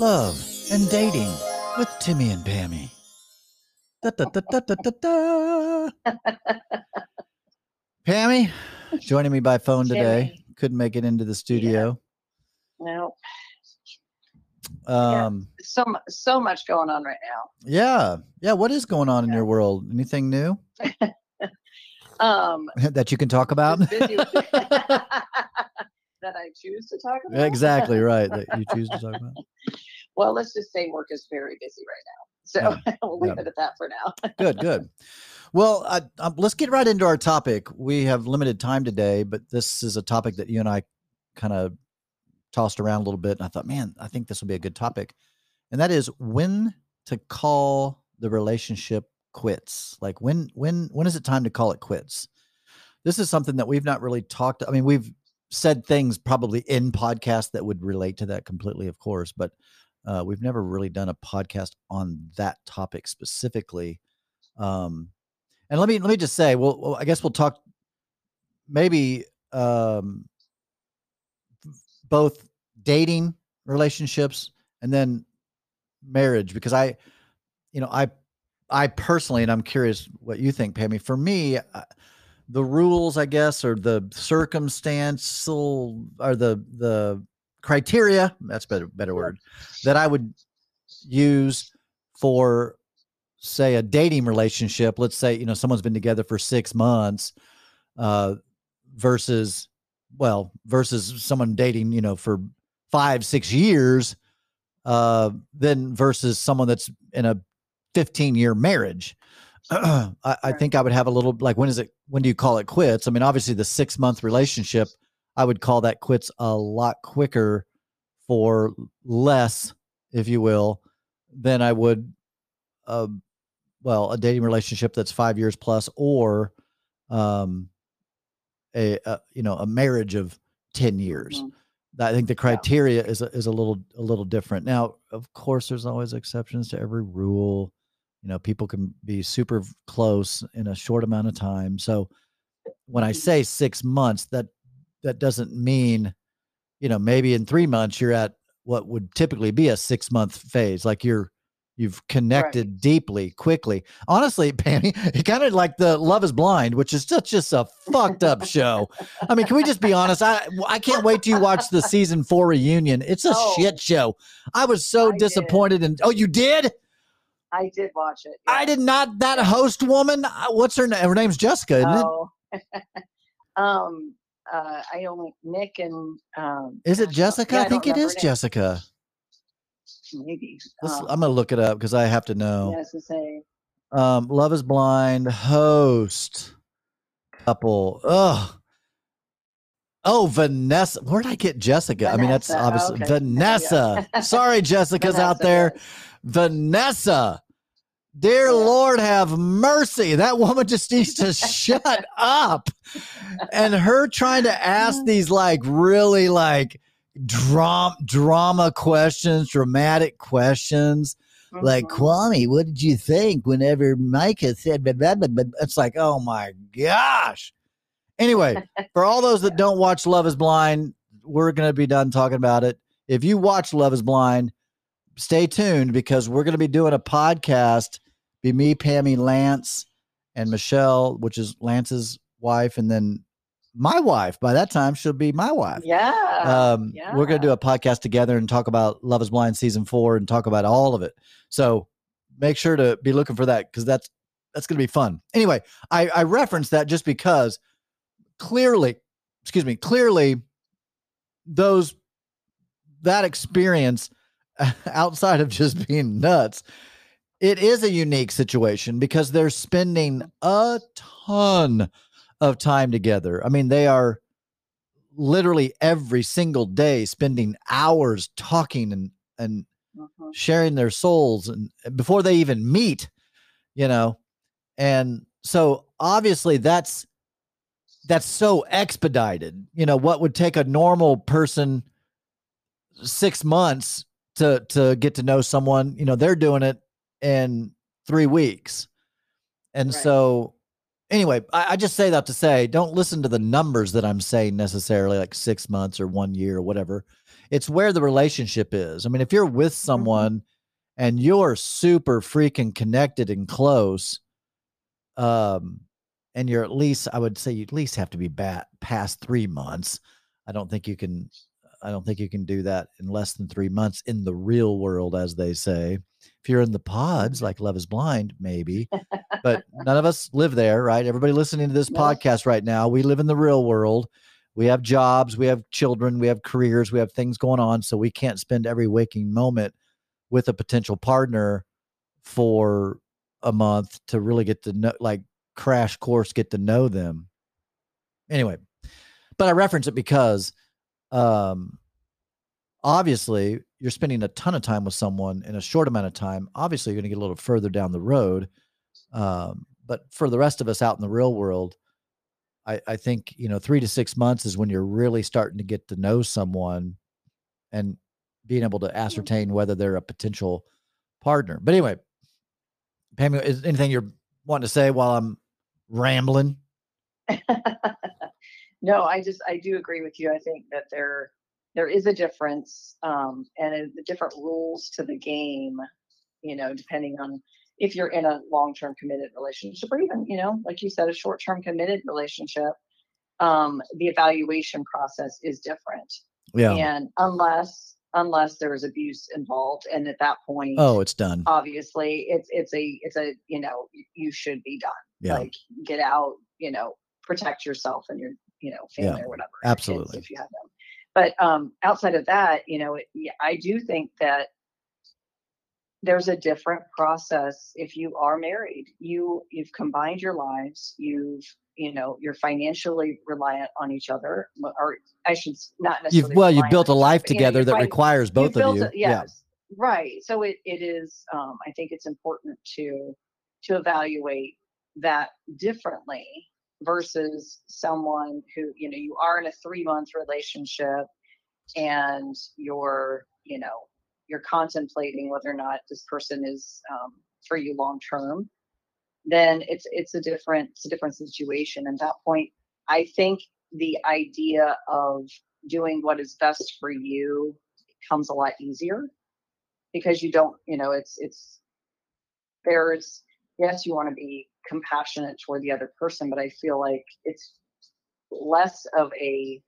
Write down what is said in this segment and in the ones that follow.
love, and dating with Timmy and Pammy. Da, da, da, da, da, da, da. Pammy, joining me by phone today. Timmy. Couldn't make it into the studio. No, Yeah. Um, so mu- so much going on right now. yeah. yeah, What is going on in your world? Anything new Um, that you can talk about? Just busy with- that I choose to talk about. exactly right. That you choose to talk about. Well, let's just say work is very busy right now. So we'll leave yeah. it at that for now. good good well uh, um, let's get right into our topic we have limited time today but this is a topic that you and i kind of tossed around a little bit and i thought man i think this will be a good topic and that is when to call the relationship quits like when when when is it time to call it quits this is something that we've not really talked i mean we've said things probably in podcasts that would relate to that completely of course but uh, we've never really done a podcast on that topic specifically. Um, and let me let me just say, well, well, I guess we'll talk maybe um, both dating relationships and then marriage because I, you know, I I personally, and I'm curious what you think, Pammy. For me, the rules, I guess, or the circumstantial, or the the criteria. That's better better word that I would use for say a dating relationship let's say you know someone's been together for six months uh versus well versus someone dating you know for five six years uh then versus someone that's in a 15 year marriage I, I think i would have a little like when is it when do you call it quits? I mean obviously the six month relationship i would call that quits a lot quicker for less if you will than i would uh, well a dating relationship that's five years plus or um a, a you know a marriage of 10 years. Mhm. i think the criteria is a, is a little a little different. Now of course there's always exceptions to every rule you know people can be super close in a short amount of time. So when i say six months that that doesn't mean you know maybe in three months you're at what would typically be a six month phase like you're you've connected deeply quickly. Honestly Pammy, it kind of like the love is blind which is just just a fucked up show. I mean can we just be honest? I i can't wait you watch the season four reunion. It's a Oh. shit show. I was so I did. disappointed in oh you did I did watch it. i did not that host woman uh, what's her name her name's jessica isn't it Oh. um. Uh. I only Nick and um. is it jessica yeah, i don't think it is jessica Maybe. Um, i'm gonna look it up because i have to know yeah, to say. um love is blind host couple oh oh vanessa where did i get jessica i mean that's Vanessa, obviously okay. Vanessa sorry jessica's out there yes. Vanessa dear lord have mercy that woman just needs to shut up and her trying to ask these like really like drama drama questions dramatic questions like Mhm. Kwame, what did you think whenever Micah said blah, blah, blah? it's like, oh my gosh. Anyway, for all those that don't watch Love is Blind, we're gonna be done talking about it. If you watch Love is Blind, stay tuned because we're gonna be doing a podcast. Be me, Pammy, Lance, and Michelle, which is Lance's wife, and then my wife. By that time, she'll be my wife Yeah. um, we're going to do a podcast together and talk about Love is Blind season four and talk about all of it. So make sure to be looking for that because that's that's going to be fun. Anyway, I, I referenced that just because clearly, excuse me, clearly those that experience outside of just being nuts, it is a unique situation because they're spending a ton of time together. I mean, they are literally every single day spending hours talking and and Mhm. sharing their souls and before they even meet you know and so obviously that's that's so expedited you know what would take a normal person 6 months to to get to know someone you know they're doing it in 3 weeks and Right. so anyway I, I just say that to say don't listen to the numbers that i'm saying necessarily like six months or one year or whatever it's where the relationship is. I mean, if you're with Mhm. someone and you're super freaking connected and close, um, and you're at least, I would say, you at least have to be bat past three months. I don't think you can. I don't think you can do that in less than three months in the real world, as they say. If you're in the pods, mm-hmm. like Love is Blind, maybe, but none of us live there, right? Everybody listening to this No. podcast right now, we live in the real world. We have jobs, we have children, we have careers, we have things going on. So we can't spend every waking moment with a potential partner for a month to really get to know, like crash course, get to know them. Anyway, but I reference it because um obviously you're spending a ton of time with someone in a short amount of time. Obviously, you're going to get a little further down the road. Um, but for the rest of us out in the real world, I, I think you know three to six months is when you're really starting to get to know someone and being able to ascertain whether they're a potential partner. But anyway, Pam, is anything you're wanting to say while I'm rambling? no, I just I do agree with you. I think that there there is a difference, um, and the different rules to the game. You know, depending on if you're in a long-term committed relationship, or even you know, like you said, a short-term committed relationship. Um, the evaluation process is different, Yeah. and unless unless there's abuse involved, and at that point, Oh, it's done. obviously it's it's a it's a you know you should be done Yeah. like get out you know protect yourself and your you know Yeah, family or whatever absolutely. if you have them. But um outside of that you know it, i do think that there's a different process if you are married. You you've combined your lives you've you know you're financially reliant on each other or i should not You've necessarily well, you built a on each other, life but, you know, together that fin- requires both of you. it- yes right. So it, it is um i think it's important to to evaluate that differently versus someone who you know you are in a three month relationship and you're you know you're contemplating whether or not this person is um, for you long term then it's it's a different it's a different situation. At that point i think the idea of doing what is best for you comes a lot easier because you don't you know it's it's there's yes you want to be compassionate toward the other person but i feel like it's less of a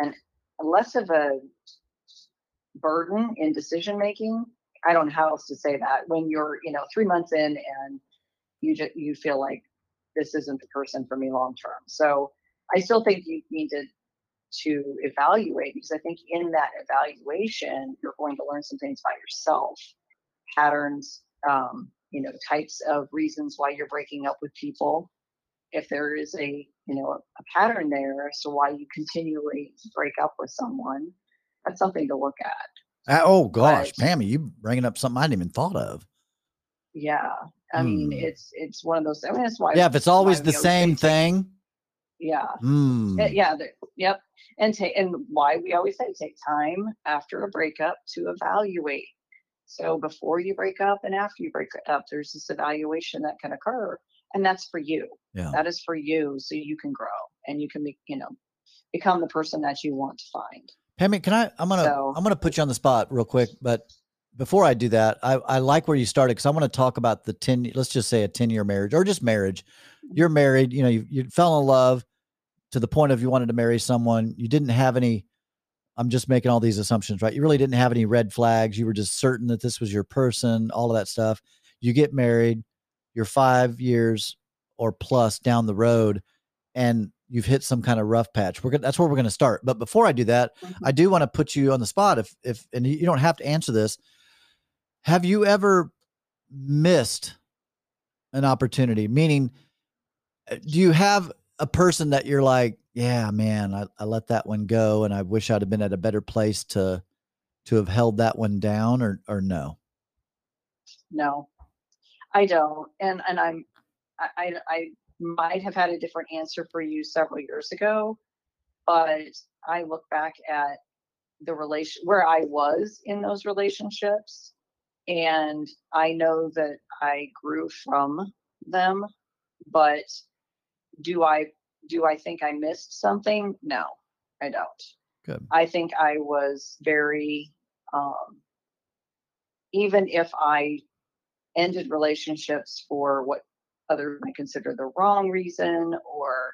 and less of a burden in decision making i don't know how else to say that. When you're you know three months in and you just you feel like this isn't the person for me long term so i still think you need to to evaluate because i think in that evaluation you're going to learn some things about yourself patterns um, you know types of reasons why you're breaking up with people if there is a you know a, pattern there as to why you continually break up with someone that's something to look at Uh, oh gosh, But- Pammy, you bringing up something I didn't even thought of. yeah i mean Hmm. it's it's one of those i mean that's why Yeah, if it's always the same thing. yeah Hmm. Uh, yeah yep and take and why we always say take time after a breakup to evaluate so before you break up and after you break up there's this evaluation that can occur and that's for you Yeah. that is for you so you can grow and you can be you know become the person that you want to find Pammy, can I? I'm gonna So- I'm gonna put you on the spot real quick, but before I do that, I I like where you started because I want to talk about the ten. Let's just say a ten year marriage or just marriage. Mm-hmm. You're married. You know, you you fell in love to the point of you wanted to marry someone. You didn't have any. I'm just making all these assumptions, right? You really didn't have any red flags. You were just certain that this was your person. All of that stuff. You get married. You're five years or plus down the road, and you've hit some kind of rough patch. We're gonna, that's where we're going to start. But before I do that, I do want to put you on the spot if if and you don't have to answer this. Have you ever missed an opportunity? Meaning, uh, do you have a person that you're like, yeah, man, I, I let that one go, and I wish I'd have been at a better place to to have held that one down, or or no? no i don't and and i'm I, I might have had a different answer for you several years ago but i look back at the relation where i was in those relationships and i know that i grew from them but do i do i think i missed something no i don't Good. I think I was very, um, even if I ended relationships for what others might consider the wrong reason or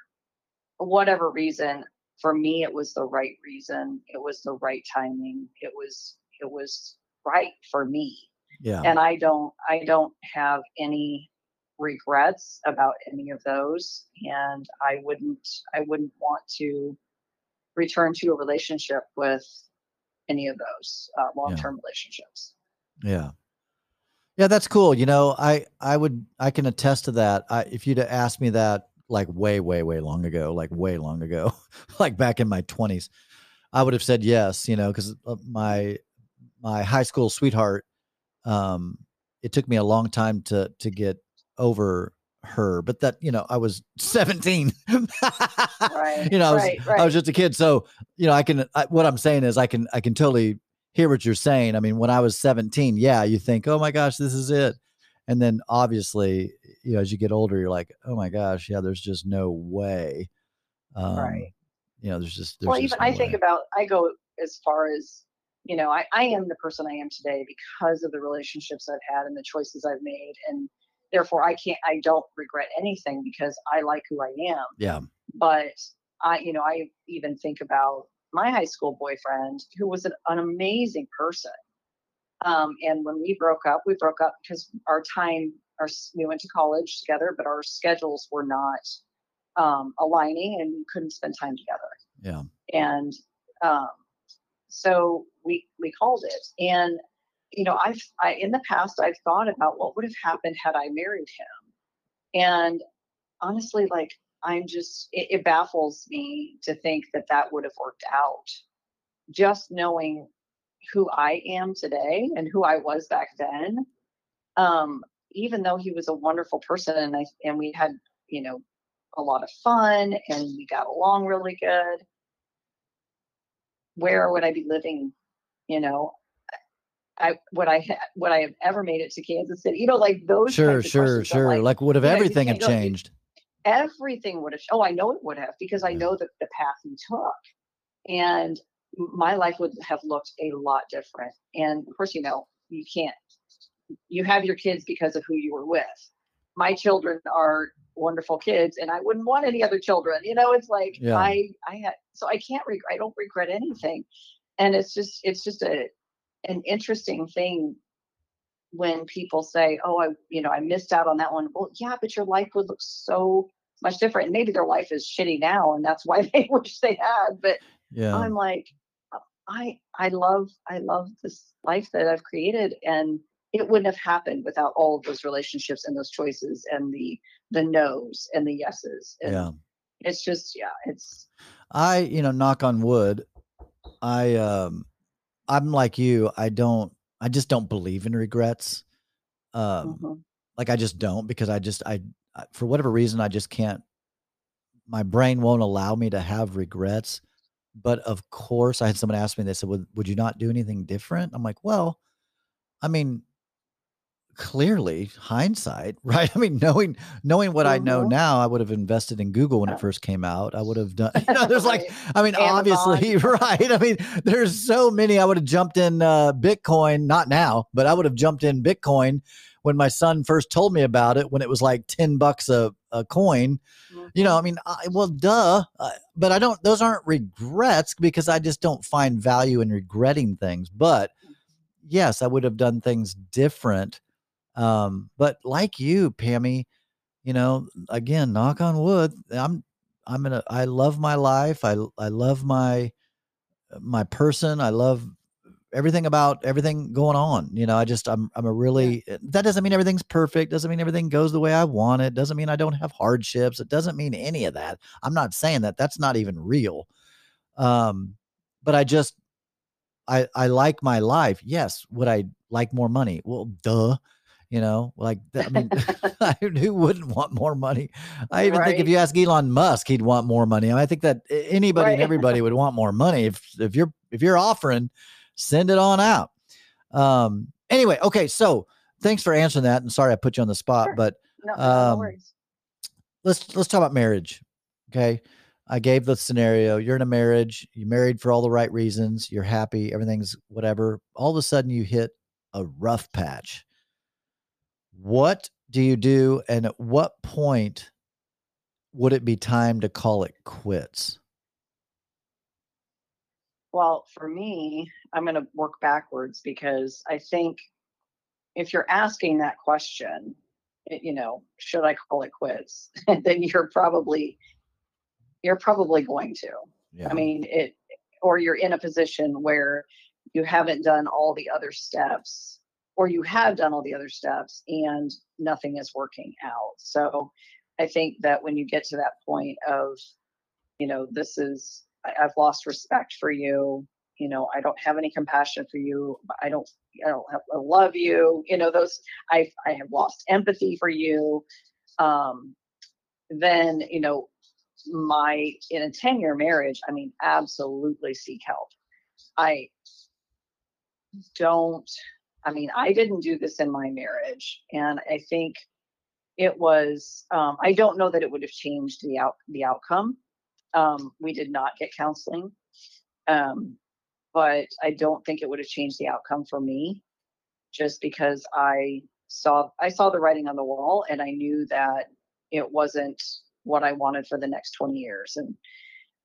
whatever reason, for me it was the right reason. It was the right timing. It was it was right for me. Yeah. And I don't I don't have any regrets about any of those and I wouldn't I wouldn't want to return to a relationship with any of those uh, long-term relationships. Yeah. Yeah, that's cool. You know, I I would I can attest to that. I, if you'd have asked me that like way way way long ago, like way long ago, like back in my 20s, I would have said yes, you know, cuz my my high school sweetheart um it took me a long time to to get over her but that you know i was 17 right you know I was, right, right. I was just a kid so you know i can I, what i'm saying is i can i can totally hear what you're saying. I mean when i was 17 yeah you think oh my gosh this is it. And then obviously you know as you get older you're like oh my gosh yeah there's just no way. Um, right. you know there's just there's well just even no i think about i go as far as you know I, I am the person i am today because of the relationships i've had and the choices i've made and therefore i can't i don't regret anything because i like who i am. Yeah. But i you know i even think about my high school boyfriend who was an, an amazing person. Um, and when we broke up we broke up because our time our we went to college together but our schedules were not um, aligning and we couldn't spend time together. Yeah. And um, so we we called it. And you know i've I, in the past i've thought about what would have happened had i married him and honestly like i'm just it, it baffles me to think that that would have worked out just knowing who i am today and who i was back then um even though he was a wonderful person and i and we had you know a lot of fun and we got along really good where would I be living? You know, I would I ha- would I have ever made it to Kansas City? You know, like those. sure sure. Sure Like, like, would have you know, everything have you- changed everything would have. Oh, I know it would have because I Yeah. know that the path he took, and my life would have looked a lot different. And of course, you know, you can't. You have your kids because of who you were with. My children are wonderful kids, and I wouldn't want any other children. You know, it's like Yeah. I I had so I can't regret. I don't regret anything, and it's just it's just a an interesting thing when people say, "Oh, I you know I missed out on that one." Well, yeah, but your life would look so much different. And maybe their life is shitty now, and that's why they wish they had. But yeah I'm like, uh, I I love I love this life that I've created, and it wouldn't have happened without all of those relationships and those choices and the the no's and the yeses. And yeah it's just yeah, it's I, you know, knock on wood, I um I'm like you. I don't I just don't believe in regrets. Um mhm, like I just don't because I just I, I for whatever reason I just can't my brain won't allow me to have regrets. But of course, I had someone ask me they said, "Would would you not do anything different?" I'm like, "Well, I mean, clearly hindsight right? I mean knowing knowing what i know Mhm. now i would have invested in google when it first came out. I would have done you know there's like i mean obviously right? I mean there's so many. I would have jumped in uh bitcoin not now but i would have jumped in bitcoin when my son first told me about it when it was like 10 bucks a, a coin. You know i mean I, well duh uh, but i don't those aren't regrets because i just don't find value in regretting things but yes i would have done things different um but like you pammy you know again knock on wood i'm i'm in a i love my life i i love my my person i love everything about everything going on you know i just i'm i'm a really that doesn't mean everything's perfect doesn't mean everything goes the way i want it doesn't mean i don't have hardships it doesn't mean any of that i'm not saying that that's not even real um but i just i i like my life yes would i like more money? Well duh you know like i mean who wouldn't want more money i even think if you ask elon musk he'd want more money I, mean, I think that anybody and everybody would want more money if if you're if you're offering send it on out um anyway okay so thanks for answering that and sorry i put you on the spot Sure. but no, um, no let's let's talk about marriage okay I gave the scenario. You're in a marriage, you married for all the right reasons, you're happy, everything's whatever. All of a sudden you hit a rough patch. What do you do and at what point would it be time to call it quits? Well, for me, I'm going to work backwards because I think if you're asking that question, you know, should I call it quits? then you're probably you're probably going to. Yeah. I mean, it or you're in a position where you haven't done all the other steps or you have done all the other steps and nothing is working out. So I think that when you get to that point of, you know, this is I've lost respect for you, you know, I don't have any compassion for you. I don't I don't have, I love you. You know, those I I have lost empathy for you. Um, then you know, my in a ten year marriage, I mean, absolutely seek help. I don't. I mean, I didn't do this in my marriage, and I think it was. Um, I don't know that it would have changed the out the outcome. Um, we did not get counseling. Um, but I don't think it would have changed the outcome for me just because I saw I saw the writing on the wall and I knew that it wasn't what I wanted for the next 20 years and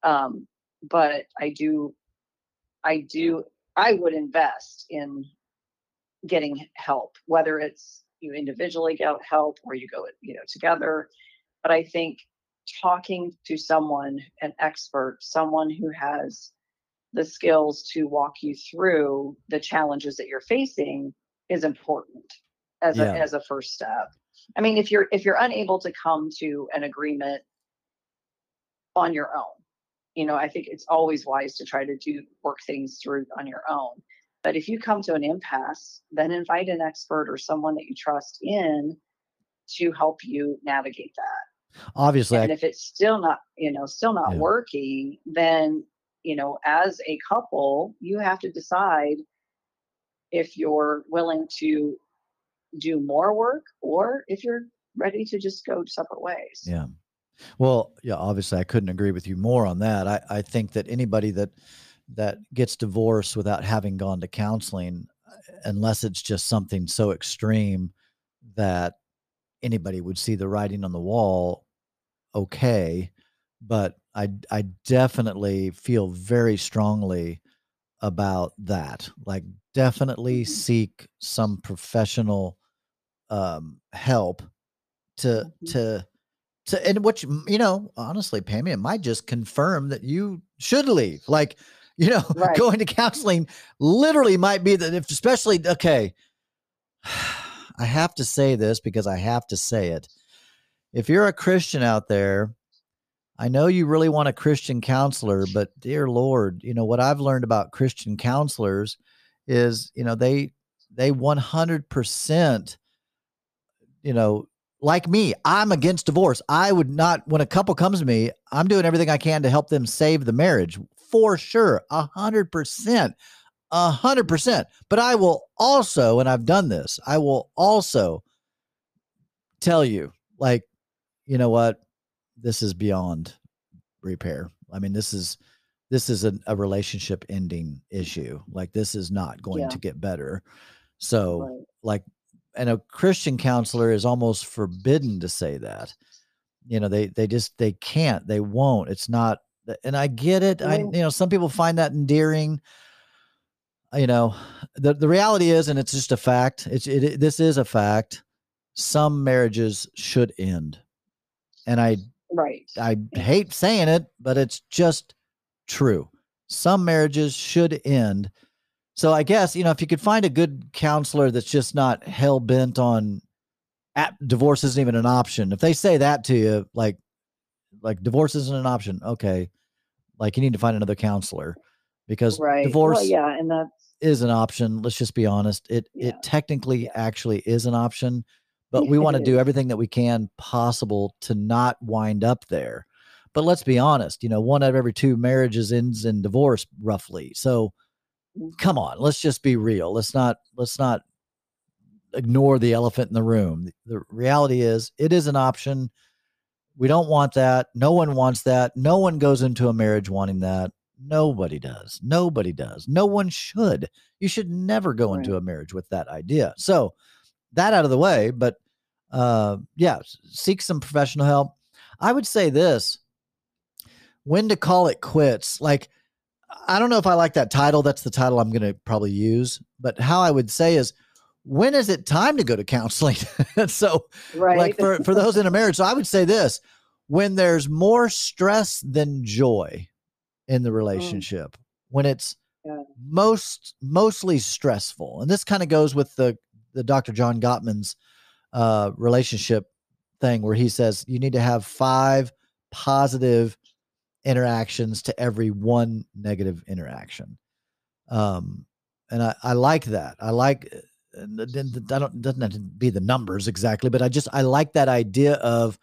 um but I do I do I would invest in getting help whether it's you individually get help or you go you know together but I think talking to someone an expert someone who has the skills to walk you through the challenges that you're facing is important as yeah. a as a first step. I mean, if you're if you're unable to come to an agreement on your own, you know, I think it's always wise to try to do work things through on your own. But if you come to an impasse, then invite an expert or someone that you trust in to help you navigate that. Obviously, and I, if it's still not, you know, still not yeah. working, then you know, as a couple, you have to decide if you're willing to do more work or if you're ready to just go separate ways. Yeah. Well, yeah, obviously I couldn't agree with you more on that. I, I think that anybody that that gets divorced without having gone to counseling, unless it's just something so extreme that anybody would see the writing on the wall, okay. But I I definitely feel very strongly about that. Like definitely mm-hmm. seek some professional um help to mm-hmm. to to and what you, you know, honestly, Pammy, it might just confirm that you should leave. Like, you know, right. going to counseling literally might be that if especially okay. I have to say this because I have to say it. If you're a Christian out there I know you really want a Christian counselor, but dear Lord, you know what I've learned about Christian counselors is, you know, they they 100% you know, like me, I'm against divorce. I would not when a couple comes to me, I'm doing everything I can to help them save the marriage for sure. A hundred percent. A hundred percent. But I will also, and I've done this, I will also tell you, like, you know what? this is beyond repair. I mean, this is this is a, a relationship ending issue. Like this is not going yeah. to get better. So, right. like, and a Christian counselor is almost forbidden to say that. You know, they they just they can't, they won't. It's not. And I get it. I you know, some people find that endearing. You know, the the reality is, and it's just a fact. It's it, it this is a fact. Some marriages should end, and I Right. I hate saying it, but it's just true. Some marriages should end. So I guess, you know, if you could find a good counselor that's just not hell bent on at, divorce isn't even an option. If they say that to you, like like divorce isn't an option, okay. Like you need to find another counselor because right. divorce well, yeah, and that's is an option. Let's just be honest. It yeah. it technically yeah. actually is an option, but we want to do everything that we can possible to not wind up there. But let's be honest, you know, one out of every two marriages ends in divorce roughly. So mm. come on, let's just be real. Let's not let's not ignore the elephant in the room. The reality is it is an option. We don't want that. No one wants that. No one goes into a marriage wanting that. Nobody does. Nobody does. No one should. You should never go into a marriage with that idea. So, that out of the way, but uh yeah, seek some professional help. I would say this when to call it quits. Like I don't know if I like that title. That's the title I'm going to probably use. But how I would say is when is it time to go to counseling? so Right. like for for those in a marriage so i would say this when there's more stress than joy in the relationship when it's Yeah. most mostly stressful and this kind of goes with the the dr john gottman's uh relationship thing where he says you need to have five positive interactions to every one negative interaction um and i i like that i like and it didn't- I don't doesn't have to be the numbers exactly, but I just I like that idea of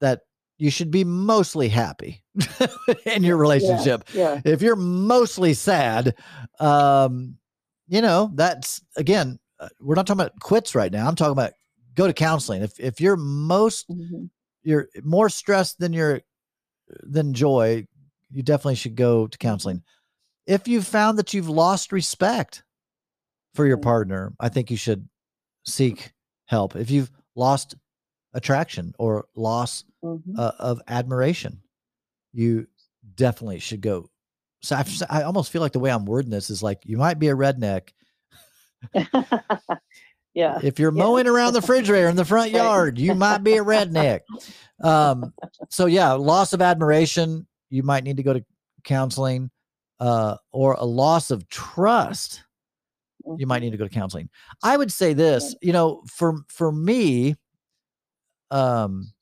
that you should be mostly happy in your relationship. yeah. If you're mostly sad, um, you know that's again uh, we're not talking about quits right now. I'm talking about go to counseling. If if you're most Mhm. you're more stressed than you're than joy, you definitely should go to counseling. If you've found that you've lost respect for your Mhm. partner, I think you should seek help. If you've lost attraction or loss Mhm. uh, of admiration, you definitely should go. So I've, I almost feel like the way I'm wording this is like you might be a redneck yeah. if you're Yeah. mowing around the refrigerator in the front yard, you might be a redneck. Um, so yeah, loss of admiration, you might need to go to counseling, uh, or a loss of trust, you might need to go to counseling. I would say this, you know, for for me, um,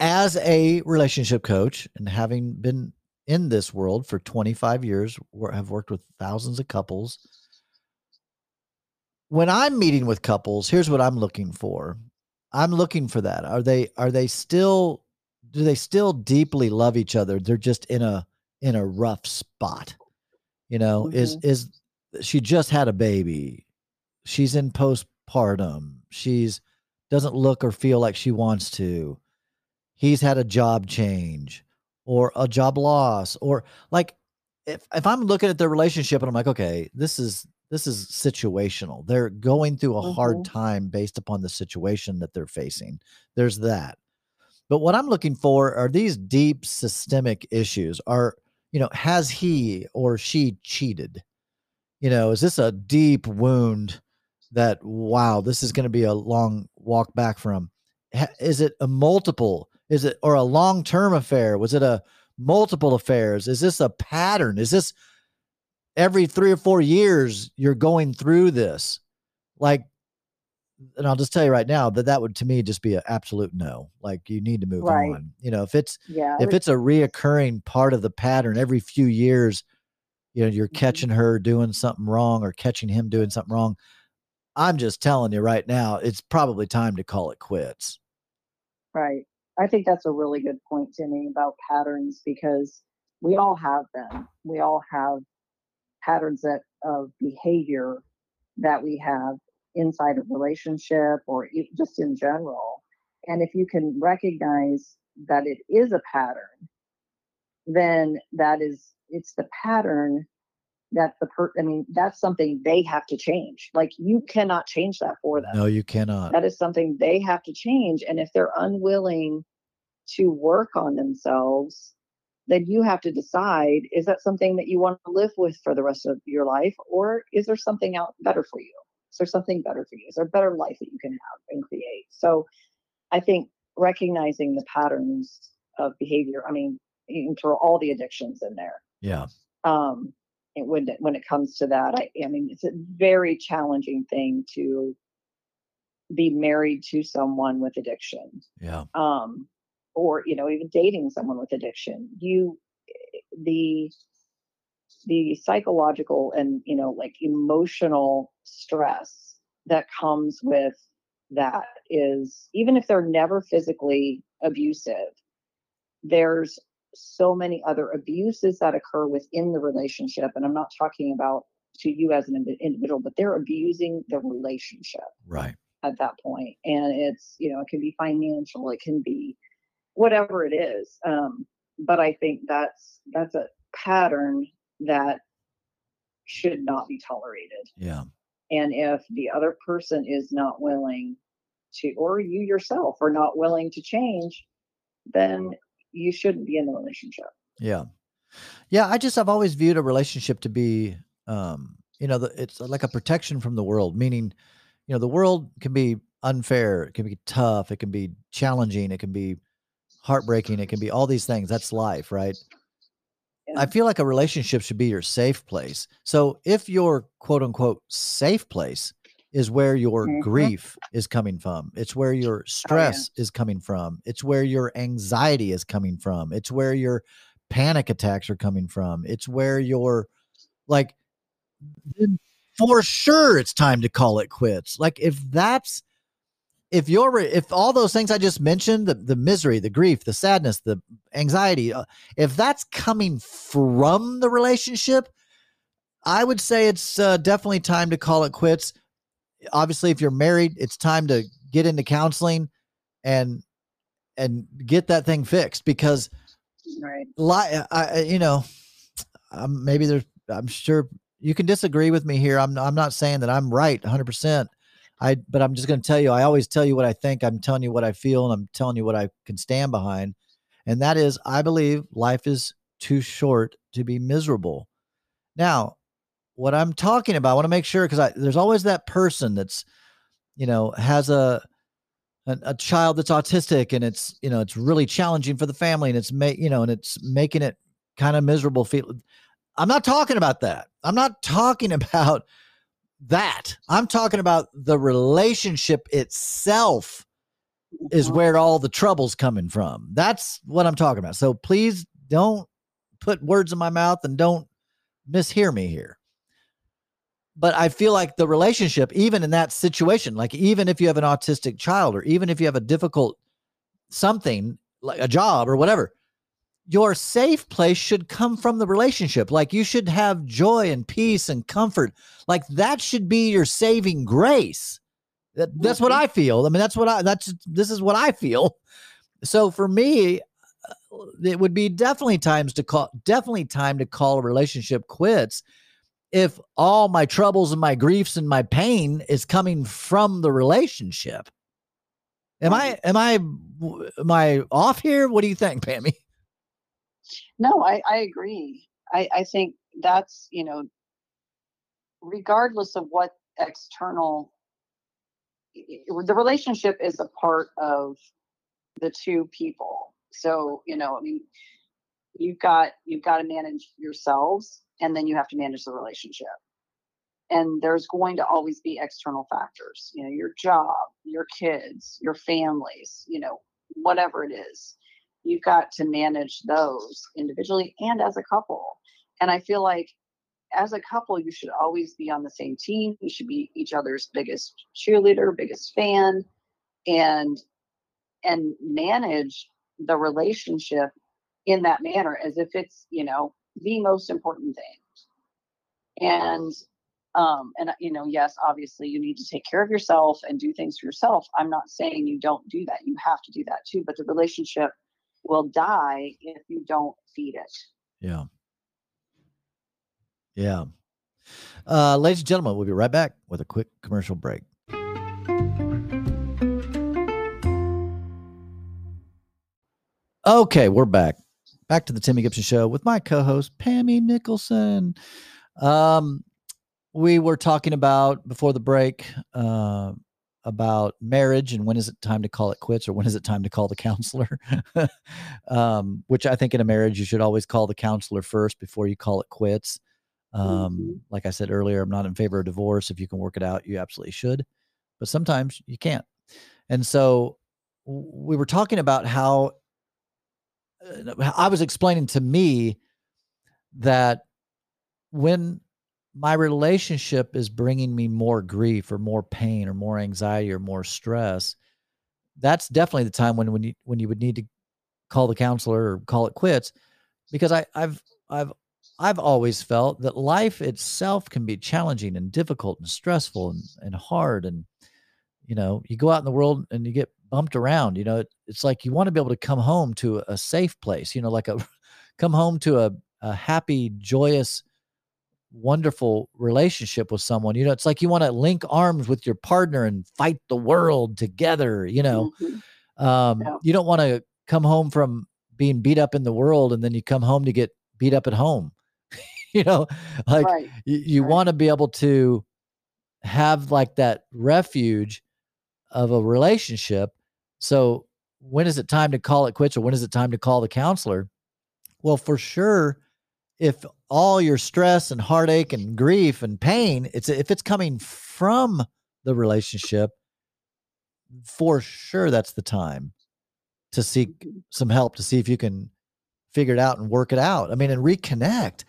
as a relationship coach and having been in this world for 25 years, where have worked with thousands of couples. When I'm meeting with couples, here's what I'm looking for. I'm looking for that. Are they are they still do they still deeply love each other? They're just in a in a rough spot. You know, is is she just had a baby. She's in postpartum. She's doesn't look or feel like she wants to. He's had a job change or a job loss or like if if I'm looking at their relationship and I'm like, okay, this is this is situational. They're going through a hard Mhm. time based upon the situation that they're facing. There's that. But what I'm looking for are these deep systemic issues. Are, you know, has he or she cheated? You know, is this a deep wound that, wow, this is going to be a long walk back from? Is it a multiple? Is it, or a long term affair? Was it a multiple affairs? Is this a pattern? Is this every three or four years you're going through this? Like, and I'll just tell you right now that that would to me just be an absolute no. Like you need to move Right. on. You know, if it's Yeah. If it's a reoccurring part of the pattern every few years, you know, you're Mhm. catching her doing something wrong or catching him doing something wrong. I'm just telling you right now, it's probably time to call it quits. Right. I think that's a really good point, Timmy, about patterns because we all have them. We all have patterns that of behavior that we have inside a relationship or just in general. And if you can recognize that it is a pattern, then that is it's the pattern that the per I mean, that's something they have to change. Like you cannot change that for them No, you cannot. that is something they have to change and if they're unwilling to work on themselves then you have to decide is that something that you want to live with for the rest of your life or is there something out better for you is there something better for you is there a better life that you can have and create so i think recognizing the patterns of behavior i mean you can throw all the addictions in there Yeah. um and when it, when it comes to that I, I mean it's a very challenging thing to be married to someone with addiction Yeah. um or you know even dating someone with addiction you the the psychological and you know like emotional stress that comes with that is even if they're never physically abusive there's so many other abuses that occur within the relationship and i'm not talking about to you as an individual but they're abusing the relationship Right. at that point. and it's you know it can be financial it can be whatever it is. Um, but I think that's that's a pattern that should not be tolerated. Yeah. And if the other person is not willing to, or you yourself are not willing to change, then you shouldn't be in the relationship. Yeah. Yeah. I just, I've always viewed a relationship to be, um, you know, the, it's like a protection from the world, meaning, you know, the world can be unfair, it can be tough, it can be challenging, it can be heartbreaking, it can be all these things. That's life, right? Yeah. I feel like a relationship should be your safe place. So if your quote unquote safe place is where your Mhm. grief is coming from, it's where your stress is coming from, it's where your anxiety is coming from, it's where your panic attacks are coming from, it's where your like for sure it's time to call it quits. Like if that's if you're if all those things I just mentioned, the the misery, the grief, the sadness, the anxiety, uh, if that's coming from the relationship, I would say it's uh, definitely time to call it quits. Obviously, if you're married, it's time to get into counseling and and get that thing fixed because Right. li- I, you know, um, maybe there's, I'm sure you can disagree with me here. I'm, I'm not saying that I'm right 100%. I, but I'm just going to tell you, I always tell you what I think. I'm telling you what I feel and I'm telling you what I can stand behind. And that is, I believe life is too short to be miserable. Now, what I'm talking about, I want to make sure because there's always that person that's, you know, has a, a, a child that's autistic and it's you know it's really challenging for the family and it's make you know and it's making it kind of miserable feel i'm not talking about that. I'm not talking about that. I'm talking about the relationship itself is Mhm. where all the trouble's coming from. That's what i'm talking about. So please don't put words in my mouth and don't mishear me here but I feel like the relationship, even in that situation, like even if you have an autistic child or even if you have a difficult something like a job or whatever, your safe place should come from the relationship. Like you should have joy and peace and comfort. Like that should be your saving grace. That, that's what Mhm. I feel. I mean, that's what I, that's, this is what I feel. So for me, it would be definitely times to call, definitely time to call a relationship quits if all my troubles and my griefs and my pain is coming from the relationship. Am I am I am I off here? What do you think, Pammy? No, I, I agree. I, I think that's, you know, regardless of what external, the relationship is a part of the two people. So, you know, I mean, you've got, you've got to manage yourselves and then you have to manage the relationship. And there's going to always be external factors, you know, your job, your kids, your families, you know, whatever it is you've got to manage those individually and as a couple. And I feel like as a couple, you should always be on the same team. You should be each other's biggest cheerleader, biggest fan, and and manage the relationship in that manner as if it's, you know, the most important thing. And um and you know yes obviously you need to take care of yourself and do things for yourself i'm not saying you don't do that you have to do that too but the relationship will die if you don't feed it. Yeah. Yeah. Uh, ladies and gentlemen, we'll be right back with a quick commercial break. Okay, we're back. Back to the Timmy Gibson Show with my co-host Pammy Nicklesen. Um, we were talking about before the break uh, about marriage and when is it time to call it quits or when is it time to call the counselor. um, which I think in a marriage you should always call the counselor first before you call it quits. Um, Mhm. Like I said earlier, I'm not in favor of divorce. If you can work it out, you absolutely should. But sometimes you can't. And so we were talking about how I was explaining to me that when my relationship is bringing me more grief or more pain or more anxiety or more stress, that's definitely the time when when you when you would need to call the counselor or call it quits because I I've I've I've always felt that life itself can be challenging and difficult and stressful and, and hard and you know you go out in the world and you get bumped around. You know, it, it's like you want to be able to come home to a safe place. You know, like a come home to a, a happy, joyous, wonderful relationship with someone. You know, it's like you want to link arms with your partner and fight the world together. You know, Mhm. um, Yeah. you don't want to come home from being beat up in the world and then you come home to get beat up at home. you know, like right. you, you right. want to be able to have like that refuge of a relationship. So when is it time to call it quits or when is it time to call the counselor? Well, for sure, if all your stress and heartache and grief and pain, it's if it's coming from the relationship, for sure that's the time to seek Mhm. some help to see if you can figure it out and work it out. I mean, and reconnect.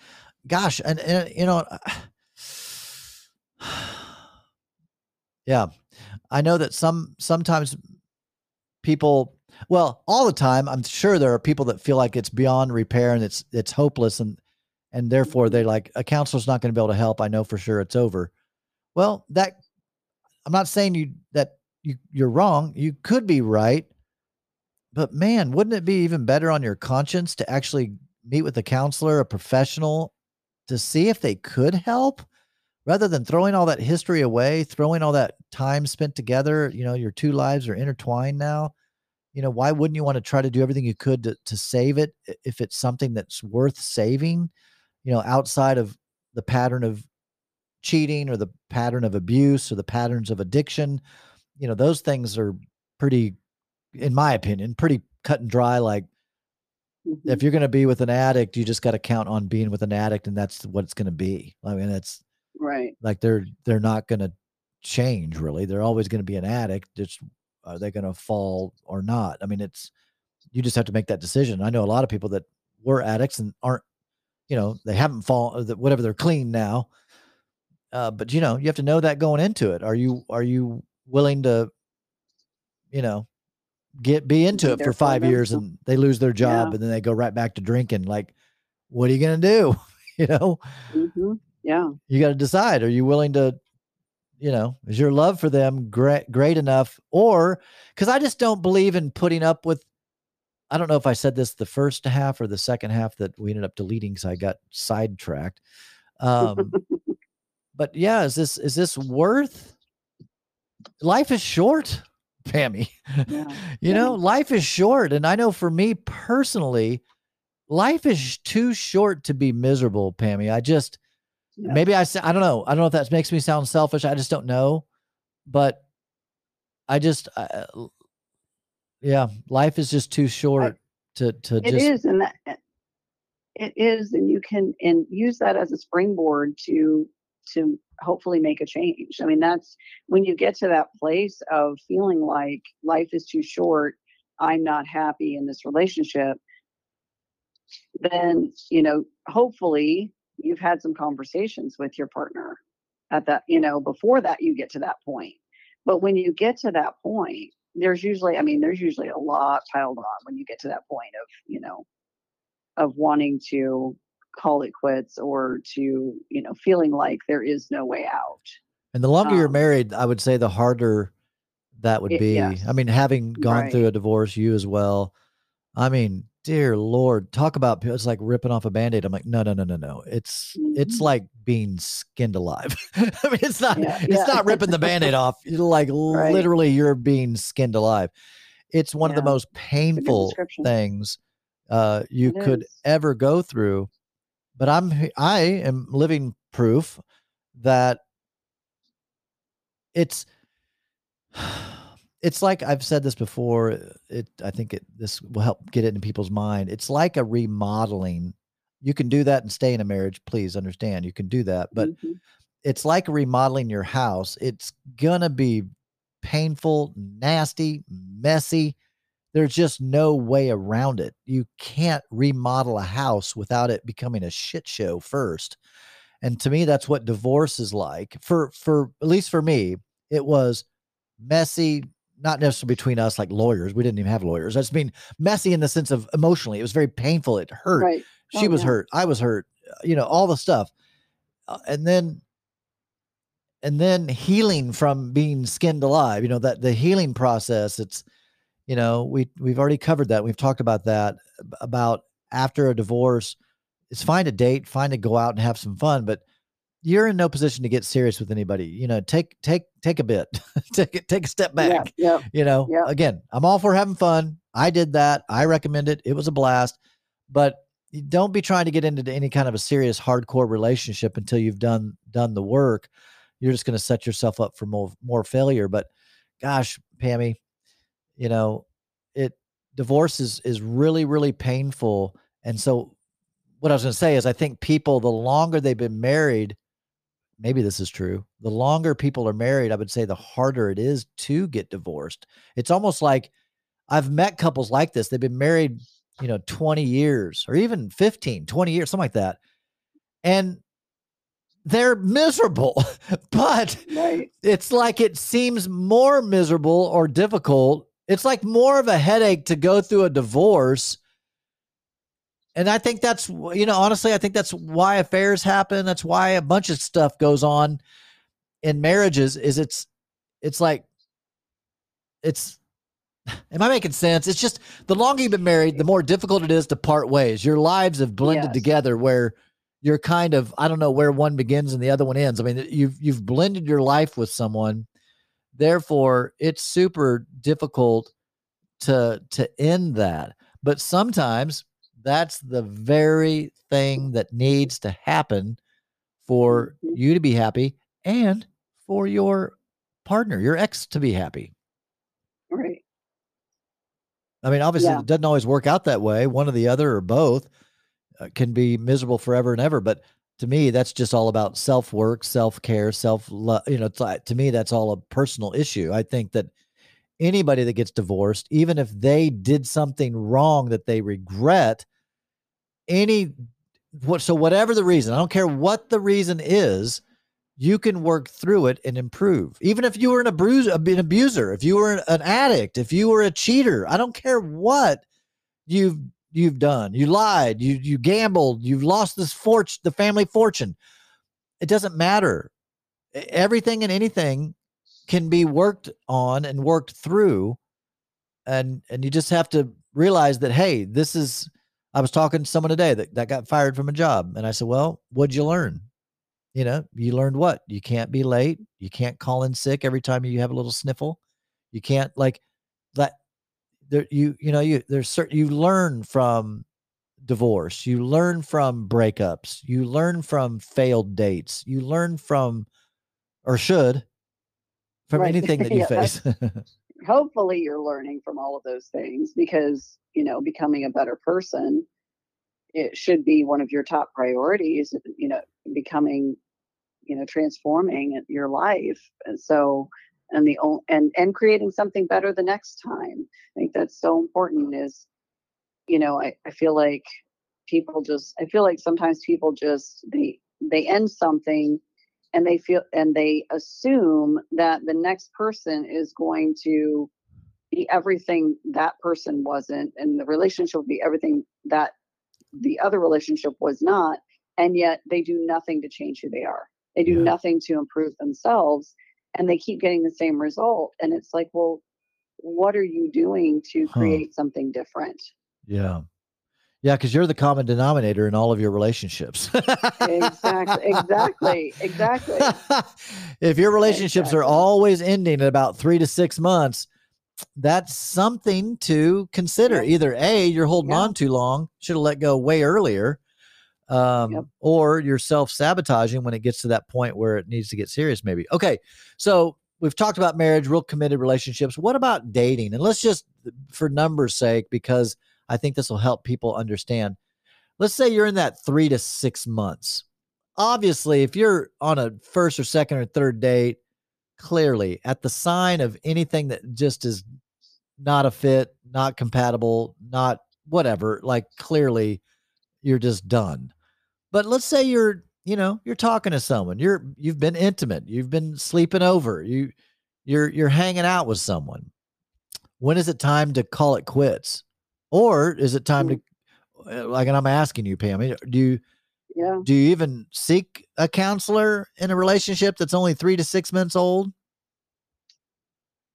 Gosh, and, and you know, yeah, I know that some sometimes people, well, all the time, I'm sure there are people that feel like it's beyond repair and it's it's hopeless and and therefore they're like a counselor's not going to be able to help. I know for sure it's over. Well, that I'm not saying you that you you're wrong. You could be right. But man, wouldn't it be even better on your conscience to actually meet with a counselor, a professional to see if they could help rather than throwing all that history away, throwing all that time spent together, you know, your two lives are intertwined now. You know, why wouldn't you want to try to do everything you could to, to save it if it's something that's worth saving, you know, outside of the pattern of cheating or the pattern of abuse or the patterns of addiction? You know, those things are pretty, in my opinion, pretty cut and dry. Like, Mhm. if you're going to be with an addict, you just got to count on being with an addict, and that's what it's going to be. I mean, it's Right. like they're they're not going to change really. They're always going to be an addict. Just are they going to fall or not? I mean, it's you just have to make that decision. I know a lot of people that were addicts and aren't, you know, they haven't fallen, that whatever they're clean now. Uh, but you know, you have to know that going into it. Are you are you willing to, you know, get be into Be it for for five them. years and they lose their job Yeah. and then they go right back to drinking? Like, what are you going to do? you know, hmm Yeah. you got to decide are you willing to you know is your love for them great great enough or because i just don't believe in putting up with i don't know if i said this the first half or the second half that we ended up deleting because i got sidetracked um but yeah is this is this worth life is short pammy Yeah. you Yeah. know life is short and i know for me personally life is too short to be miserable pammy i just Yeah. maybe I I don't know. I don't know if that makes me sound selfish. I just don't know. But I just uh, l- yeah, life is just too short to to It just is, and that eh, it is, and you can and use that as a springboard to to hopefully make a change. I mean, that's when you get to that place of feeling like life is too short. I'm not happy in this relationship. Then you know, hopefully, you've had some conversations with your partner at that. You know, before that, you get to that point. But when you get to that point, there's usually, I mean, there's usually a lot piled on when you get to that point of, you know, of wanting to call it quits or to, you know, feeling like there is no way out. and the longer you're um, married, I would say the harder that would It- be. yes. I mean, having gone Right. through a divorce, you as well. I mean, dear Lord, talk about it's like ripping off a band-aid. I'm like, no, no, no, no, no. It's it's Mhm. like being skinned alive. I mean, it's not Yeah, it's yeah. not ripping the band-aid off. You're like Right. literally you're being skinned alive. It's one of the most painful things uh you It could is. ever go through. But I'm i am living proof that it's it's like I've said this before. It I think it this will help get it in people's mind. It's like a remodeling. You can do that and stay in a marriage. Please understand, you can do that, but Mhm. it's like remodeling your house. It's gonna be painful, nasty, messy. There's just no way around it. You can't remodel a house without it becoming a shit show first. And to me, that's what divorce is like. For for at least for me, it was messy, not necessarily between us like lawyers. We didn't even have lawyers. I just mean messy in the sense of emotionally. It was very painful. It hurt right. she Oh, was yeah. hurt i was hurt you know all the stuff Uh, and then and then healing from being skinned alive you know that the healing process it's you know, we we've already covered that. We've talked about that about after a divorce, it's fine to date, fine to go out and have some fun, but you're in no position to get serious with anybody. You know, take take take a bit, take take a step back. Yeah, yeah, You know, Yeah. again, I'm all for having fun. I did that. I recommend it. It was a blast, but don't be trying to get into any kind of a serious hardcore relationship until you've done done the work. You're just going to set yourself up for more more failure. But gosh, Pammy, you know, it divorce is is really really painful, and so what I was going to say is I think people the longer they've been married, maybe this is true. The longer people are married, I would say the harder it is to get divorced. It's almost like I've met couples like this. They've been married, you know, 20 years or even 15, 20 years, something like that. And they're miserable. but right. it's like it seems more miserable or difficult. It's like more of a headache to go through a divorce. And I think that's, you know, honestly, I think that's why affairs happen. That's why a bunch of stuff goes on in marriages is it's, it's like, it's, am I making sense? It's just the longer you've been married, the more difficult it is to part ways. Your lives have blended Yes. together where you're kind of I don't know where one begins and the other one ends. I mean, you've you've blended your life with someone. Therefore, it's super difficult to to end that. But sometimes that's the very thing that needs to happen for Mhm. you to be happy and for your partner, your ex to be happy. Right. I mean, obviously, Yeah. it doesn't always work out that way. One or the other or both uh, can be miserable forever and ever. But to me, that's just all about self work, self care, self love. You know, to me, that's all a personal issue. I think that anybody that gets divorced, even if they did something wrong that they regret, any what so whatever the reason, I don't care what the reason is, you can work through it and improve. Even if you were an abuser, an abuser, if you were an addict, if you were a cheater, I don't care what you've you've done. You lied, you you gambled, you've lost this fortune, the family fortune. It doesn't matter. Everything and anything can be worked on and worked through and and you just have to realize that hey, this is I was talking to someone today that, that got fired from a job and I said, "Well, what'd you learn?" You know, you learned what? You can't be late. You can't call in sick every time you have a little sniffle. You can't like that there you you know you there's certain you learn from divorce you learn from breakups you learn from failed dates you learn from or should from Right. anything that you Yeah, face Hopefully, you're learning from all of those things because you know becoming a better person. It should be one of your top priorities. You know, becoming, you know, transforming your life. And so, and the and and creating something better the next time. I think that's so important. Is you know, I, I feel like people just I feel like sometimes people just they they end something and they feel and they assume that the next person is going to be everything that person wasn't and the relationship will be everything that the other relationship was not and yet they do nothing to change who they are they do Yeah. nothing to improve themselves and they keep getting the same result and it's like well what are you doing to Huh. create something different yeah yeah because you're the common denominator in all of your relationships. Exactly exactly exactly. If your relationships are always ending at about three to six months that's something to consider. Yeah. either a you're holding Yeah. on too long should have let go way earlier um, Yep. or you're self-sabotaging when it gets to that point where it needs to get serious maybe. Okay so we've talked about marriage real committed relationships. What about dating? And let's just for numbers sake because i think this will help people understand. Let's say you're in that three to six months. Obviously if you're on a first or second or third date clearly at the sign of anything that just is not a fit not compatible not whatever like clearly you're just done. But let's say you're you know you're talking to someone you're you've been intimate you've been sleeping over you you're you're hanging out with someone. When is it time to call it quits or is it time to uh, like and i'm asking you pam do you yeah do you even seek a counselor in a relationship that's only three to six months old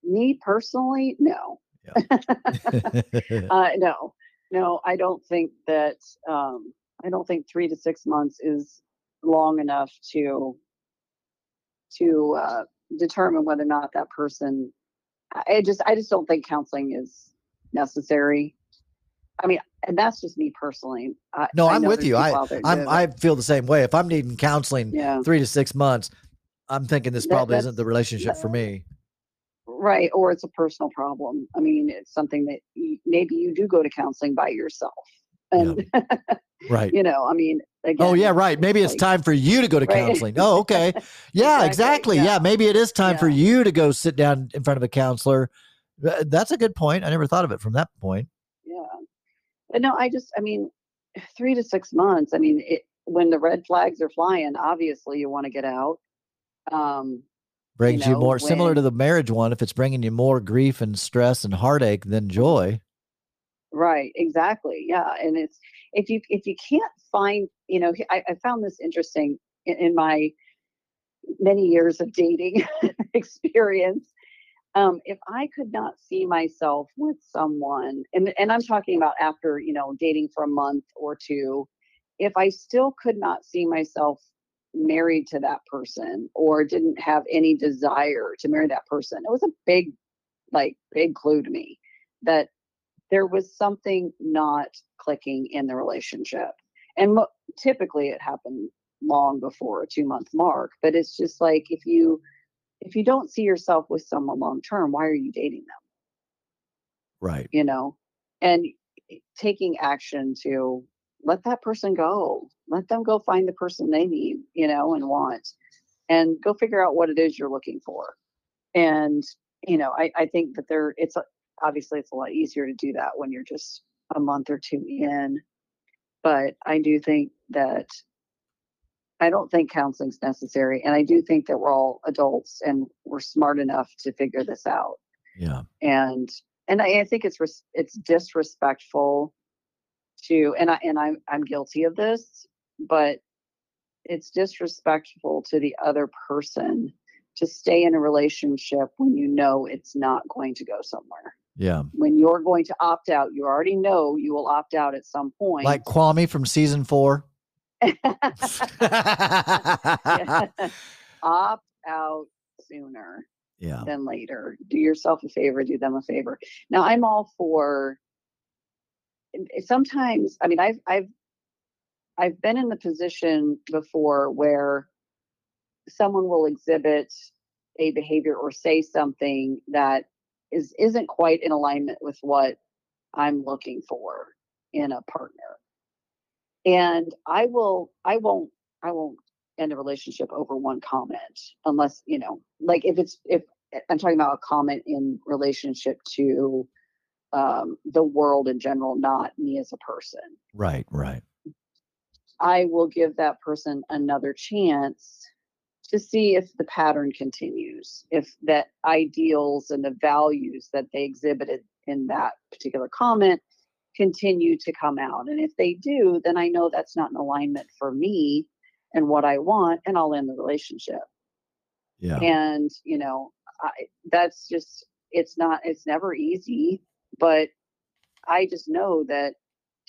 me personally no uh, no, no, I don't think that. Um, I don't think three to six months is long enough to to uh, determine whether or not that person. I just, I just don't think counseling is necessary. I mean, and that's just me personally. I, no, I I'm know with you. I I'm I feel the same way. If I'm needing counseling yeah. three to six months, I'm thinking this That- probably isn't the relationship for me. Right, or it's a personal problem. I mean, it's something that you, maybe you do go to counseling by yourself, and Right. you know, I mean, again, Oh yeah, right. Maybe it's like- time for you to go to Right. counseling. Oh, okay. Yeah, Exactly, exactly. Yeah. yeah. maybe it is time for you to go sit down in front of a counselor. That's a good point. I never thought of it from that point. But no, I just, I mean, three to six months. I mean, it when the red flags are flying, obviously you want to get out. Um, Brings you, know, more similar to the marriage one. If it's bringing you more grief and stress and heartache than joy. Right, exactly. Yeah, and it's if you if you can't find, you know, I, I found this interesting in, in my many years of dating experience. Um, if I could not see myself with someone, and and I'm talking about after you know dating for a month or two, if I still could not see myself married to that person or didn't have any desire to marry that person, it was a big, like, big clue to me that there was something not clicking in the relationship. And mo- typically it happened long before a two month mark, but it's just like if you if you don't see yourself with someone long term, why are you dating them? Right. You know, and eh, taking action to let that person go, let them go find the person they need, you know, and want, and go figure out what it is you're looking for. And you know, I, I think that there it's a, obviously it's a lot easier to do that when you're just a month or two in. But I do think that I don't think counseling's necessary. And I do think that we're all adults and we're smart enough to figure this out. Yeah. And and I, I think it's res- it's disrespectful to and I and I'm I'm guilty of this, but it's disrespectful to the other person to stay in a relationship when you know it's not going to go somewhere. Yeah. When you're going to opt out, you already know you will opt out at some point. Like Kwame from season four. Opt out sooner yeah. than later. Do yourself a favor, do them a favor. Now I'm all for eh, sometimes I mean I've I've I've been in the position before where someone will exhibit a behavior or say something that is isn't quite in alignment with what I'm looking for in a partner. And I will I won't I won't end a relationship over one comment unless, you know, like if it's if I'm talking about a comment in relationship to um, the world in general, not me as a person. Right. Right. I will give that person another chance to see if the pattern continues, if that ideals and the values that they exhibited in that particular comment continue to come out. And if they do, then I know that's not in alignment for me and what I want, and I'll end the relationship. Yeah. And, you know, I, that's just, it's not, it's never easy, but I just know that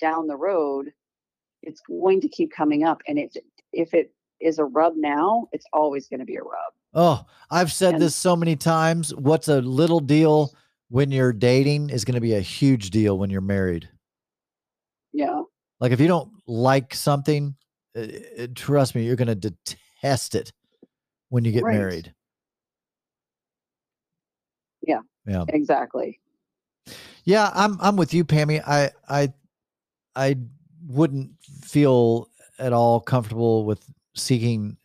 down the road, it's going to keep coming up. And if, if it is a rub now, it's always going to be a rub. Oh, I've said And- this so many times. What's a little deal when you're dating is going to be a huge deal when you're married. Yeah. Like if you don't like something, uh, uh, trust me, you're going to detest it when you get Right. married. Yeah. Yeah. Exactly. Yeah, I'm I'm with you, Pammy. I I I wouldn't feel at all comfortable with seeking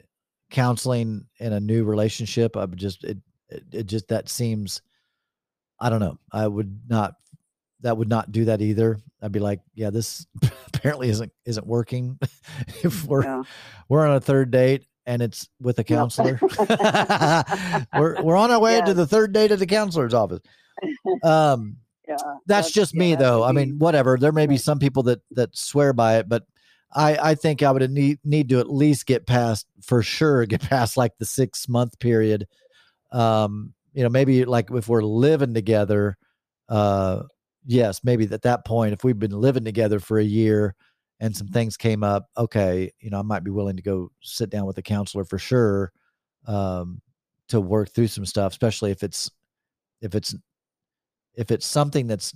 counseling in a new relationship. I would just it, it it just that seems I don't know. I would not that would not do that either. I'd be like, yeah, this apparently isn't isn't working. if we're Yeah. we're on a third date and it's with a counselor. we're we're on our way to the third date at the counselor's office. Um Yeah. that's, just yeah, me though i mean whatever there may be some people that that swear by it but i i think i would need need to at least get past for sure get past like the six month period um you know maybe like if we're living together uh, yes, maybe at that point, if we've been living together for a year and some things came up, okay, you know, I might be willing to go sit down with a counselor for sure um, to work through some stuff, especially if it's if it's if it's something that's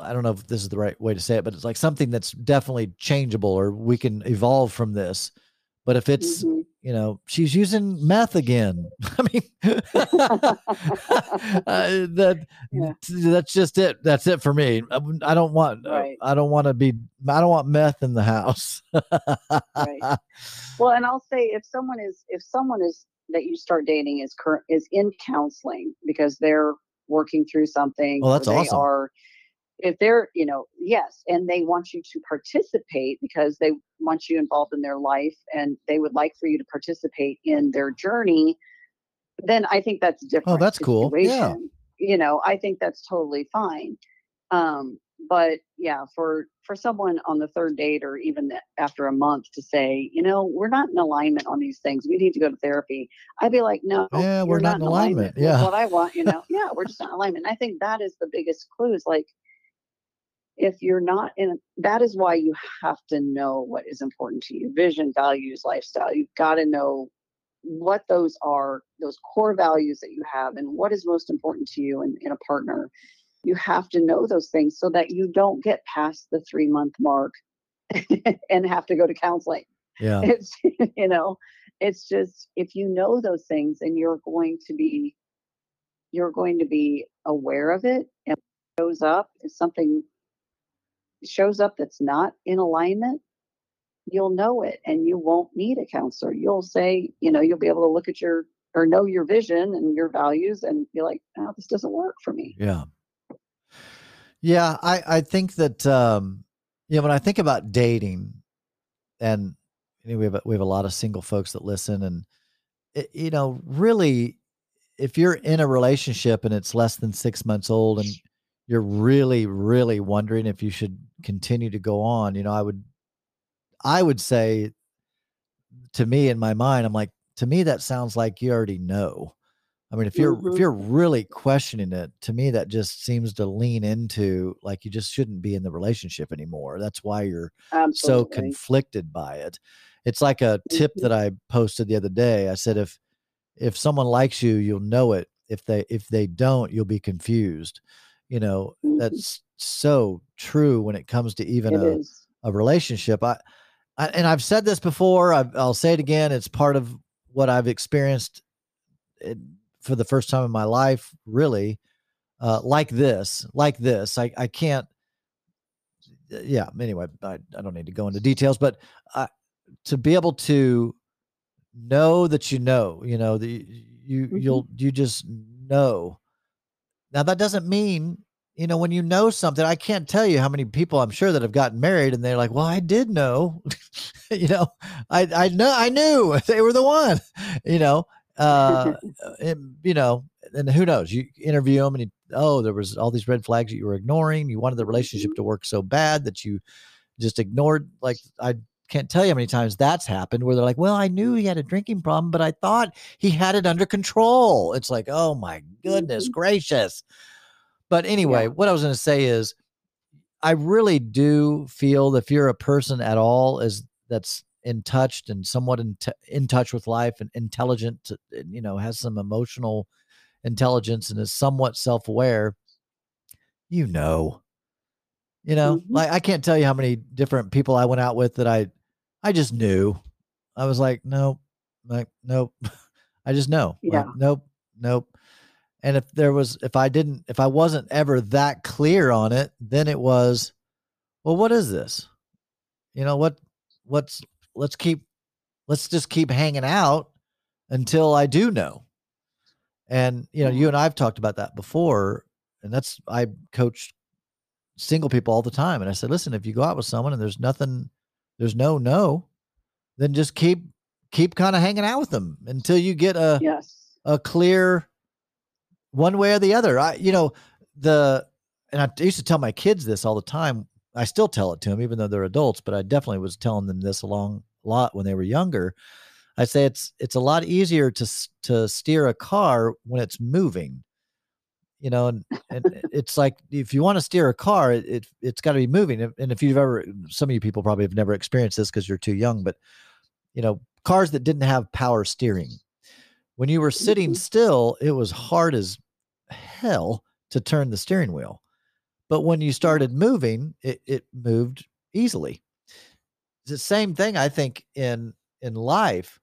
I don't know if this is the right way to say it, but it's like something that's definitely changeable or we can evolve from this. But if it's, mm-hmm. You know, she's using meth again, I mean, uh, that yeah. that's just it. That's it for me. I, don't want, uh, right. I don't want to be, I don't want meth in the house. right. Well, and I'll say if someone is, if someone is that you start dating is current is in counseling because they're working through something. Well, that's they awesome. Are if they're you know yes and they want you to participate because they want you involved in their life and they would like for you to participate in their journey then i think that's oh, different oh that's situation. cool. Yeah. you know i think that's totally fine. Um but yeah for for someone on the third date or even after a month to say you know we're not in alignment on these things. We need to go to therapy. I'd be like no yeah we're not, not in alignment, alignment. yeah. what i want you know? Yeah we're just not in alignment. I think that is the biggest clue is like if you're not in that is why you have to know what is important to you. Vision values lifestyle you've got to know what those are those core values that you have and what is most important to you in, in a partner. You have to know those things so that you don't get past the three month mark and have to go to counseling. Yeah. It's you know it's just if you know those things and you're going to be you're going to be aware of it and it shows up if something shows up that's not in alignment, you'll know it and you won't need a counselor. You'll say, you know, you'll be able to look at your or know your vision and your values and be like, oh, this doesn't work for me. Yeah. Yeah. I, I think that, um, you know, when I think about dating and you know, we have, a, we have a lot of single folks that listen and, it, you know, really, if you're in a relationship and it's less than six months old and you're really, really wondering if you should continue to go on, you know, I would, I would say to me in my mind, I'm like, to me, that sounds like you already know. I mean, if you're mm-hmm. if you're really questioning it, to me that just seems to lean into like you just shouldn't be in the relationship anymore. That's why you're Absolutely. so conflicted by it. It's like a tip mm-hmm. that I posted the other day. I said if if someone likes you, you'll know it. If they if they don't, you'll be confused. You know, mm-hmm. that's so true when it comes to even a, a relationship. I, I, and I've said this before. i will say it again. It's part of what I've experienced it, for the first time in my life. Really, uh, like this, like this. I I can't. Yeah. Anyway, I I don't need to go into details, but uh, to be able to know that you know, you know, the you mm-hmm. you'll you just know now that doesn't mean, you know, when you know something, I can't tell you how many people I'm sure that have gotten married and they're like, well, I did know, you know, I, I know, I knew they were the one, you know, uh, and, you know, and who knows, you interview them and you, oh, there was all these red flags that you were ignoring. You wanted the relationship mm-hmm. to work so bad that you just ignored, like I can't tell you how many times that's happened where they're like, well, I knew he had a drinking problem, but I thought he had it under control. It's like, oh my goodness mm-hmm. gracious. But anyway, yeah. what I was going to say is, I really do feel if you're a person at all is that's in touch and somewhat in, t- in touch with life and intelligent, you know, has some emotional intelligence and is somewhat self-aware, you know, you know, mm-hmm. like I can't tell you how many different people I went out with that I I just knew. I was like, nope, like nope. I just know. Yeah. Like, nope, nope. And if there was, if I didn't, if I wasn't ever that clear on it, then it was, well, what is this? You know what? What's let's keep, let's just keep hanging out until I do know. And you know, you mm-hmm. and I've talked about that before, and that's I coached single people all the time, and I said, listen, if you go out with someone and there's nothing there's no no, then just keep keep kind of hanging out with them until you get a yes. a clear one way or the other. I you know the and I used to tell my kids this all the time. I still tell it to them even though they're adults, but I definitely was telling them this a long lot when they were younger. I say it's it's a lot easier to to steer a car when it's moving. You know, and, and it's like if you want to steer a car, it, it it's got to be moving. And if you've ever, some of you people probably have never experienced this because you're too young, but you know, cars that didn't have power steering, when you were sitting Mhm. still, it was hard as hell to turn the steering wheel. But when you started moving, it, it moved easily. It's the same thing, I think, in in life.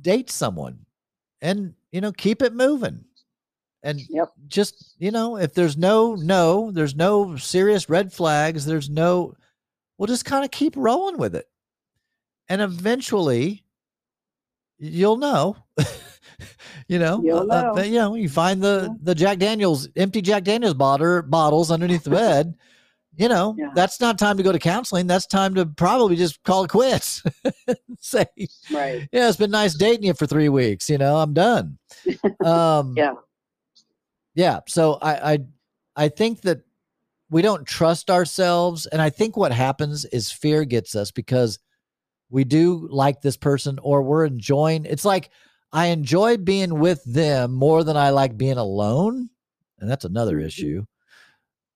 Date someone and you know, keep it moving. And Yep. just, you know, if there's no no, there's no serious red flags, there's no we'll just kind of keep rolling with it. And eventually you'll know. you know, You'll uh, uh, know. you know, you find the Yeah. the Jack Daniels empty Jack Daniels bottle bottles underneath the bed. You know, Yeah. that's not time to go to counseling. That's time to probably just call it quits. Say, Right. yeah, it's been nice dating you for three weeks. You know, I'm done. Um, Yeah. Yeah. So I, I, I think that we don't trust ourselves, and I think what happens is fear gets us because we do like this person, or we're enjoying. It's like I enjoy being with them more than I like being alone, and that's another Mhm. issue.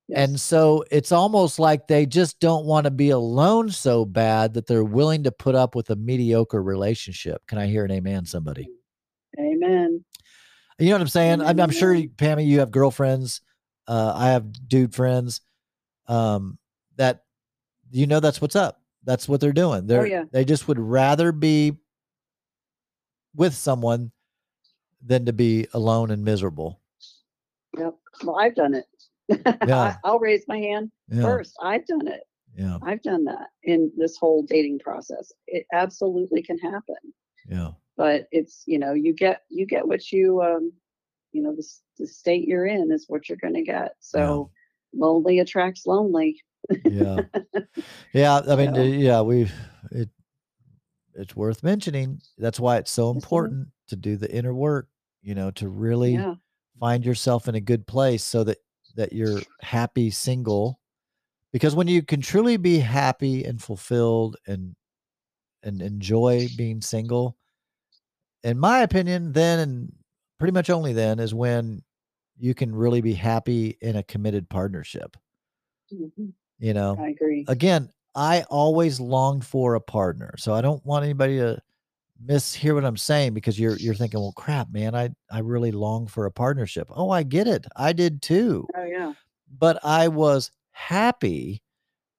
Yes. And so it's almost like they just don't want to be alone so bad that they're willing to put up with a mediocre relationship. Can I hear an amen, somebody? Amen. You know what I'm saying? I'm, I'm sure, you- Pammy, you have girlfriends. Uh, I have dude friends. Um, that you know that's what's up. That's what they're doing. They're Oh, yeah. they just would rather be with someone than to be alone and miserable. Yep. Well, I've done it. Yeah. I, will raise my hand Yeah, first. I've done it. yeah, I've done that in this whole dating process. It absolutely can happen. yeah, But it's, you know, you get you get what you um you know, the, the state you're in is what you're going to get. So lonely attracts lonely. yeah, yeah. I mean, So- yeah, we it it's worth mentioning. That's why it's so is. important to do the inner work. You know, to really Yeah. find yourself in a good place so that that you're happy single because when you can truly be happy and fulfilled and and enjoy being single in my opinion then and pretty much only then is when you can really be happy in a committed partnership. Mhm, you know? I agree. again i always longed for a partner so i don't want anybody to mishear what i'm saying because you're you're thinking well crap man i i really long for a partnership. Oh i get it. I did too. Oh yeah. but i was happy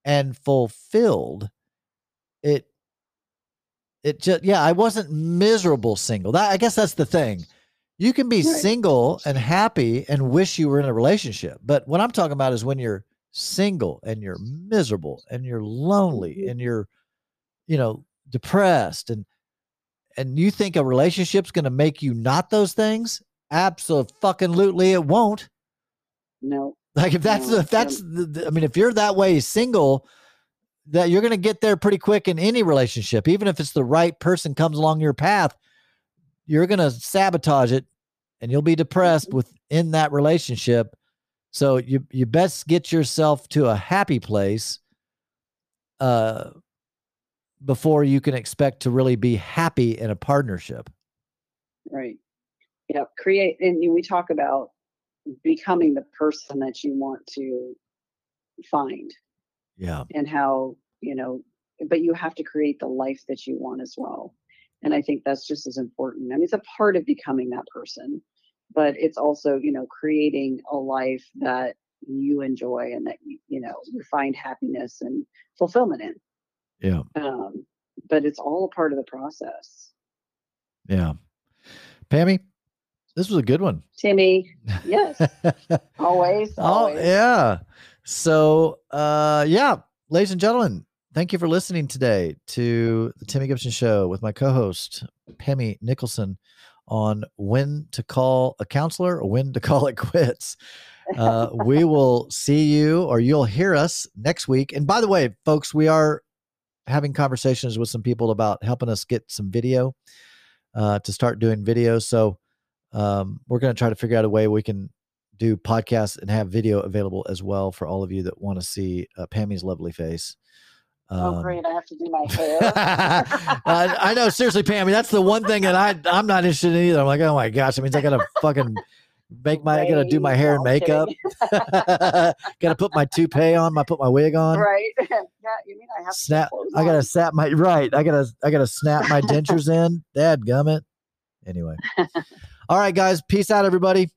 and fulfilled it it just yeah i wasn't miserable single that i guess that's the thing you can be Right. single and happy and wish you were in a relationship but what i'm talking about is when you're single and you're miserable and you're lonely Mhm. and you're you know depressed and and you think a relationship's going to make you not those things absolutely fucking lootly, it won't No. like if that's No, if that's the- I mean if you're that way single that you're going to get there pretty quick in any relationship even if it's the right person comes along your path you're going to sabotage it and you'll be depressed Mhm. within that relationship so you you best get yourself to a happy place uh before you can expect to really be happy in a partnership Right. Yep. Create and we talk about becoming the person that you want to find yeah and how, you know, but you have to create the life that you want as well. And I think that's just as important. I mean, it's a part of becoming that person, but it's also, you know, creating a life that you enjoy and that you, know, you find happiness and fulfillment in. yeah Um, but it's all a part of the process. yeah pammy this was a good one Timmy, yes, always, Oh always. yeah. So uh yeah, ladies and gentlemen, thank you for listening today to the Timmy Gibson Show with my co-host Pammy Nicklesen on when to call a counselor or when to call it quits. Uh, we will see you or you'll hear us next week. And by the way, folks, we are having conversations with some people about helping us get some video uh, to start doing videos. So um, we're going to try to figure out a way we can do podcasts and have video available as well for all of you that want to see uh, Pammy's lovely face. oh, Um, great! I have to do my hair. I, I know, seriously, Pammy. That's the one thing that I I'm not interested in either. I'm like, oh my gosh, it means I gotta fucking make my I gotta do my hair No, and makeup. gotta put my toupee on, my put my wig on. right? yeah, you mean I have to Snap I gotta snap my right. I gotta I gotta snap my dentures in. Dad gummit. Anyway. All right, guys. Peace out, everybody.